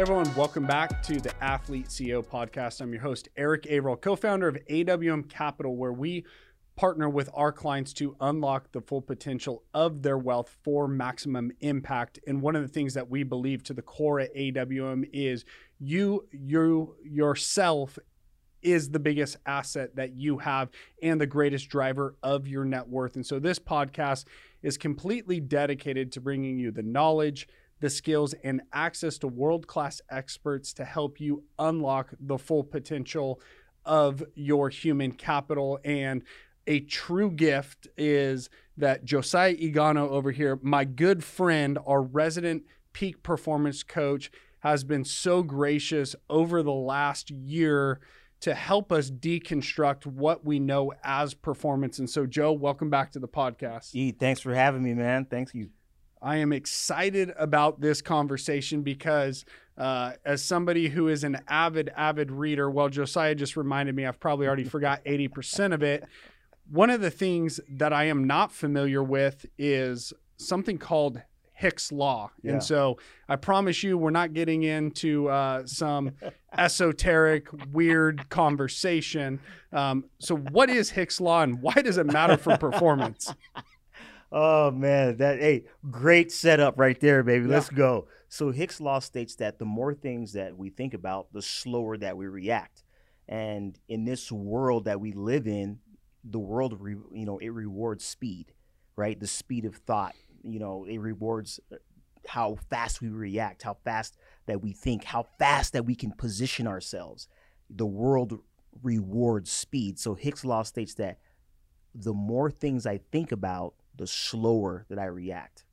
Hey everyone, welcome back to the Athlete CEO podcast. I'm your host, Eric Averill, co founder of AWM Capital, where we partner with our clients to unlock the full potential of their wealth for maximum impact. And one of the things that we believe to the core at AWM is you, you yourself is the biggest asset that you have and the greatest driver of your net worth. And so this podcast is completely dedicated to bringing you the knowledge, the skills, and access to world class experts to help you unlock the full potential of your human capital. And a true gift is that Josiah Igano over here, my good friend, our resident peak performance coach, has been so gracious over the last year to help us deconstruct what we know as performance. And so, Joe, welcome back to the podcast. E, thanks for having me, man. Thank you. I am excited about this conversation because, uh, as somebody who is an avid, avid reader, well, Josiah just reminded me I've probably already forgot 80% of it. One of the things that I am not familiar with is something called Hicks Law. Yeah. And so I promise you, we're not getting into uh, some esoteric, weird conversation. Um, so, what is Hicks Law and why does it matter for performance? Oh man, that hey, great setup right there, baby. Yeah. Let's go. So Hicks law states that the more things that we think about, the slower that we react. And in this world that we live in, the world, re, you know, it rewards speed, right? The speed of thought. You know, it rewards uh, how fast we react, how fast that we think, how fast that we can position ourselves. The world rewards speed. So Hicks law states that the more things I think about, the slower that I react.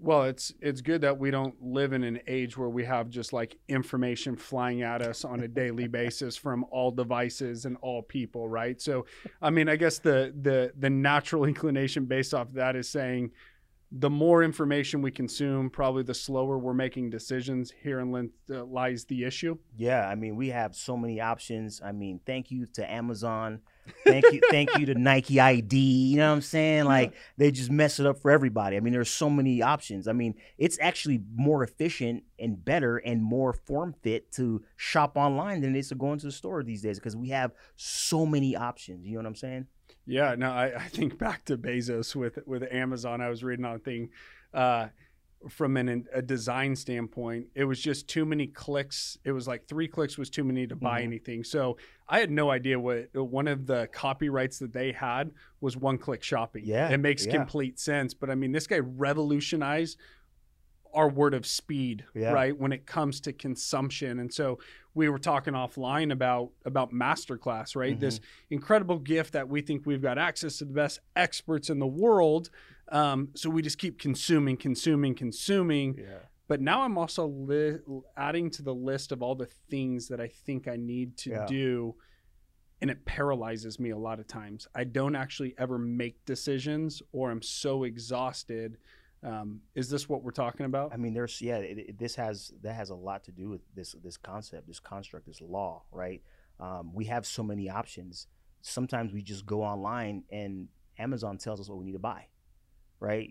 Well, it's it's good that we don't live in an age where we have just like information flying at us on a daily basis from all devices and all people, right? So, I mean, I guess the the the natural inclination based off that is saying the more information we consume, probably the slower we're making decisions. Herein uh, lies the issue. Yeah, I mean, we have so many options. I mean, thank you to Amazon. Thank you, thank you to Nike ID. You know what I'm saying? Like they just mess it up for everybody. I mean, there's so many options. I mean, it's actually more efficient and better and more form fit to shop online than it is to go into the store these days because we have so many options. You know what I'm saying? Yeah, no, I, I think back to Bezos with with Amazon. I was reading on a thing uh, from an, a design standpoint. It was just too many clicks. It was like three clicks was too many to buy Mhm. anything. So I had no idea what one of the copyrights that they had was one click shopping. Yeah, it makes yeah. complete sense. But I mean, this guy revolutionized our word of speed, Yeah. right? When it comes to consumption, and so we were talking offline about about masterclass, right? This incredible gift that we think we've got access to the best experts in the world. Um, so we just keep consuming, consuming, consuming. Yeah. But now I'm also li- adding to the list of all the things that I think I need to Yeah. do. And it paralyzes me a lot of times. I don't actually ever make decisions or I'm so exhausted. Um, is this what we're talking about? I mean, there's yeah, it, it- this has that has a lot to do with this this concept, this construct, this law, right? Um, we have so many options. Sometimes we just go online and Amazon tells us what we need to buy, right?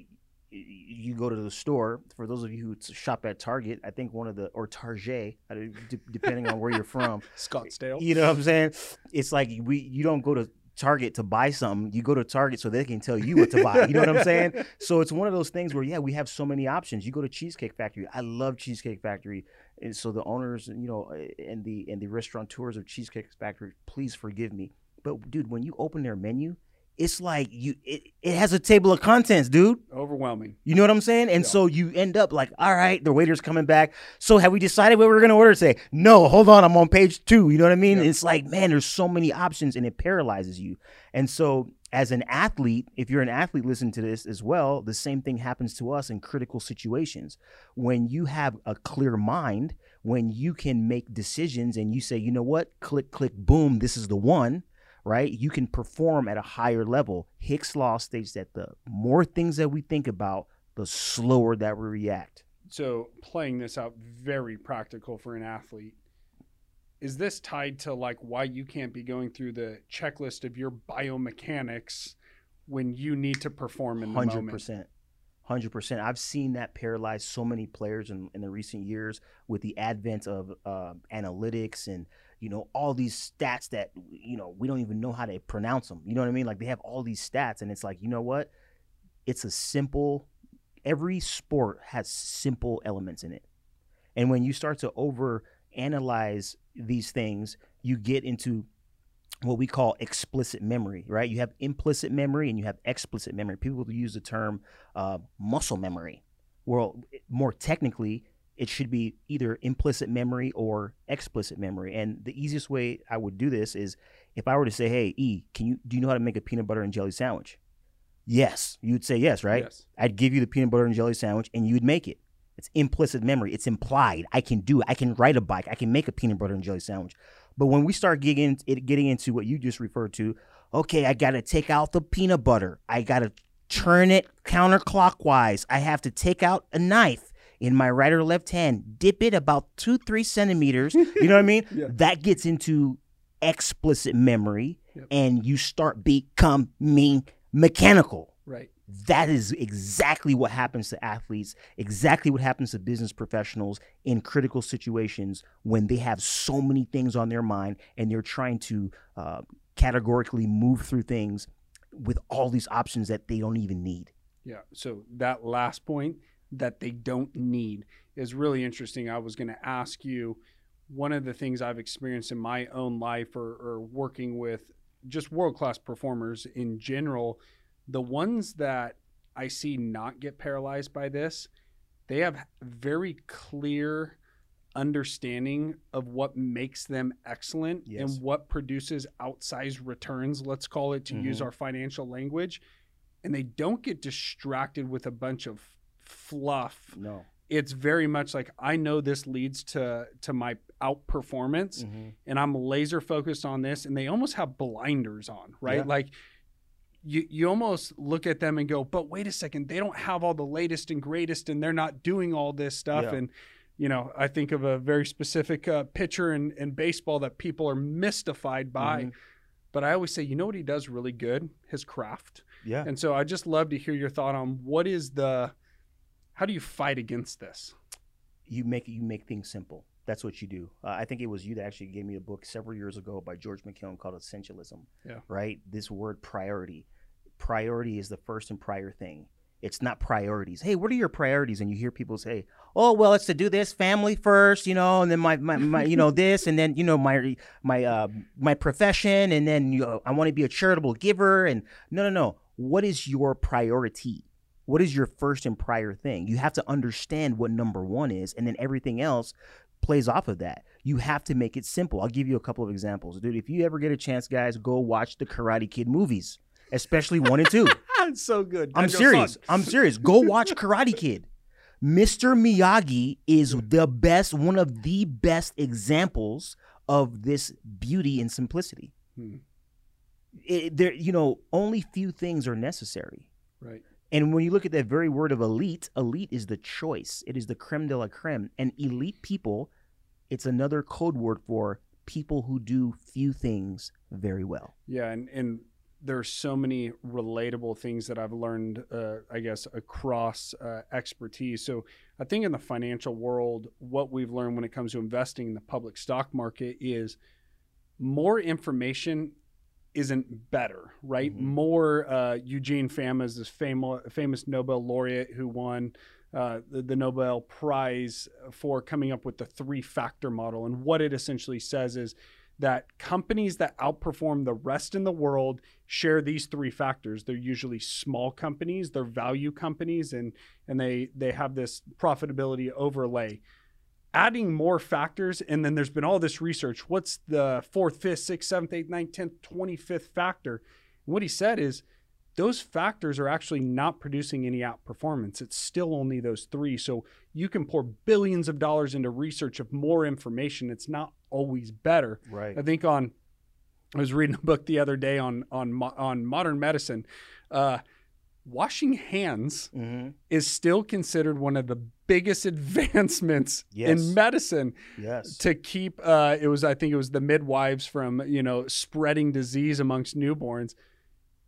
You go to the store. For those of you who shop at Target, I think one of the or Target, I don't- de- depending on where you're from, Scottsdale. you know what I'm saying? It's like we you don't go to Target to buy something. You go to Target so they can tell you what to buy. You know what I'm saying? So it's one of those things where yeah, we have so many options. You go to Cheesecake Factory. I love Cheesecake Factory. And so the owners, you know, and the and the restaurateurs of Cheesecake Factory, please forgive me. But dude, when you open their menu, it's like you it, it has a table of contents, dude. Overwhelming. You know what I'm saying? And Yeah. so you end up like, all right, the waiter's coming back. So have we decided what we're gonna order today? No, hold on, I'm on page two. You know what I mean? Yeah. It's like, man, there's so many options and it paralyzes you. And so as an athlete, if you're an athlete listening to this as well, the same thing happens to us in critical situations. When you have a clear mind, when you can make decisions and you say, you know what, click, click, boom, this is the one, right? You can perform at a higher level. Hicks law states that the more things that we think about, the slower that we react. So playing this out very practical for an athlete. Is this tied to like why you can't be going through the checklist of your biomechanics when you need to perform in the Hundred moment? percent, Hundred percent. I've seen that paralyze so many players in, in the recent years with the advent of uh, analytics and you know all these stats that you know we don't even know how to pronounce them. You know what I mean? Like they have all these stats, and it's like you know what? It's a simple. Every sport has simple elements in it, and when you start to over analyze these things, you get into what we call explicit memory, right? You have implicit memory and you have explicit memory. People use the term uh, muscle memory. Well, more technically, it should be either implicit memory or explicit memory. And the easiest way I would do this is if I were to say, "Hey, E, can you do you know how to make a peanut butter and jelly sandwich?" Yes, you'd say yes, right? Yes. I'd give you the peanut butter and jelly sandwich, and you'd make it. It's implicit memory. It's implied. I can do it. I can ride a bike. I can make a peanut butter and jelly sandwich. But when we start getting it, getting into what you just referred to, okay, I got to take out the peanut butter. I got to turn it counterclockwise. I have to take out a knife in my right or left hand, dip it about two, three centimeters. You know what I mean? Yeah. That gets into explicit memory, Yep. and you start becoming mechanical Right. that is exactly what happens to athletes, exactly what happens to business professionals in critical situations when they have so many things on their mind and they're trying to uh, categorically move through things with all these options that they don't even need. Yeah. So that last point that they don't need is really interesting. I was going to ask you one of the things I've experienced in my own life or, or working with just world class performers in general, the ones that I see not get paralyzed by this, they have very clear understanding of what makes them excellent Yes. and what produces outsized returns, let's call it to use Mhm. our financial language. And they don't get distracted with a bunch of fluff. No. It's very much like I know this leads to to my outperformance and I'm laser focused on this and they almost have blinders on, right? Yeah. Like you you almost look at them and go, "But wait a second, they don't have all the latest and greatest and they're not doing all this stuff." Yeah. And you know, I think of a very specific uh, pitcher in, in baseball that people are mystified by. Mhm. But I always say, you know what he does really good? His craft. Yeah. And so I just love to hear your thought on what is the how do you fight against this? you make you make things simple. That's what you do. Uh, I think it was you that actually gave me a book several years ago by George McKeown called Essentialism. Yeah. Right. This word priority. Priority is the first and prior thing. It's not priorities. Hey, what are your priorities? And you hear people say, "Oh, well, it's to do this family first, you know, and then my, my, my you know this, and then you know my my uh, my profession, and then you know, I want to be a charitable giver." And no, no, no. What is your priority? What is your first and prior thing? You have to understand what number one is, and then everything else plays off of that. You have to make it simple. I'll give you a couple of examples. Dude, if you ever get a chance, guys, go watch the Karate Kid movies, especially one and two. it's so good. I'm Daniel serious. I'm serious. Go watch Karate Kid. Mr. Miyagi is the best, one of the best examples of this beauty and simplicity. Hmm. It, there, you know, only few things are necessary. Right. And when you look at that very word of elite, elite is the choice. It is the creme de la creme. And elite people, it's another code word for people who do few things very well. Yeah, and and are so many relatable things that I've learned, uh, I guess, across uh, expertise. So I think in the financial world, what we've learned when it comes to investing in the public stock market is more information isn't better, right? Mhm. More uh, Eugene Fama is this famous famous Nobel laureate who won uh, the, the Nobel Prize for coming up with the three factor model. And what it essentially says is that companies that outperform the rest in the world share these three factors. They're usually small companies, they're value companies, and and they they have this profitability overlay. Adding more factors, and then there's been all this research. What's the fourth, fifth, sixth, seventh, eighth, ninth, tenth, twenty-fifth factor? And what he said is those factors are actually not producing any outperformance. It's still only those three. So you can pour billions of dollars into research of more information. It's not always better. Right. I think on I was reading a book the other day on on on modern medicine. Uh, washing hands hmm is still considered one of the biggest advancements Yes. in medicine Yes. to keep uh, it was i think it was the midwives from you know spreading disease amongst newborns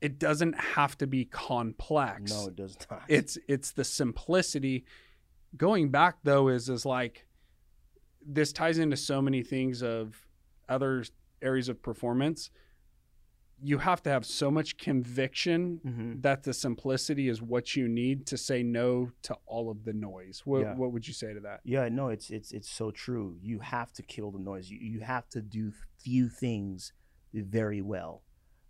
it doesn't have to be complex. No, it does not. It's it's the simplicity. Going back though is is like this ties into so many things of other areas of performance. You have to have so much conviction Mhm. that the simplicity is what you need to say no to all of the noise. What, Yeah. what would you say to that? Yeah, no, it's it's it's so true. You have to kill the noise. You you have to do few things very well.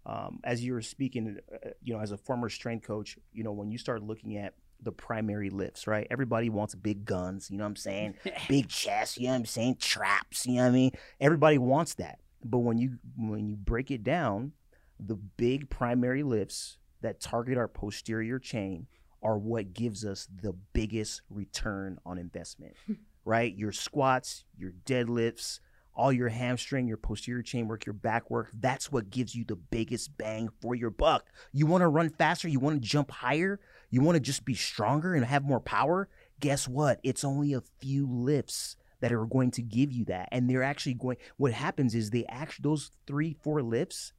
Um, as you were speaking, uh, you know, as a former strength coach, you know, when you start looking at the primary lifts, right? Everybody wants big guns, you know what I'm saying? big chest, you know what I'm saying? Traps, you know what I mean? Everybody wants that. But when you when you break it down, the big primary lifts that target our posterior chain are what gives us the biggest return on investment. Hmm. right? Your squats, your deadlifts, all your hamstring, your posterior chain work, your back work, that's what gives you the biggest bang for your buck. You want to run faster, you want to jump higher, you want to just be stronger and have more power. Guess what? It's only a few lifts that are going to give you that. And they're actually going what happens is they actually those 3 4 lifts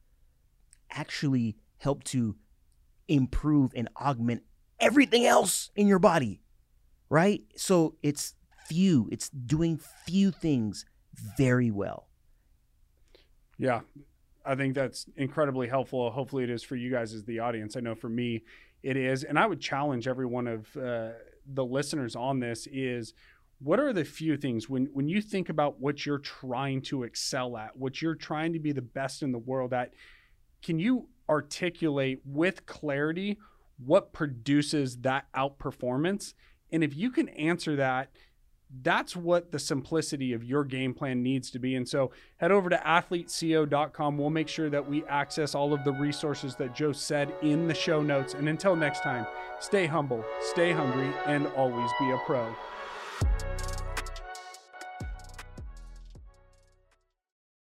actually help to improve and augment everything else in your body. Right? So it's few, it's doing few things very well. Yeah, I think that's incredibly helpful. Hopefully, it is for you guys as the audience. I know for me, it is, and I would challenge every one of uh, the listeners on this: is what are the few things when when you think about what you're trying to excel at, what you're trying to be the best in the world at? Can you articulate with clarity what produces that outperformance? And if you can answer that that's what the simplicity of your game plan needs to be. And so head over to athleteceo.com. We'll make sure that we access all of the resources that Joe said in the show notes. And until next time, stay humble, stay hungry, and always be a pro.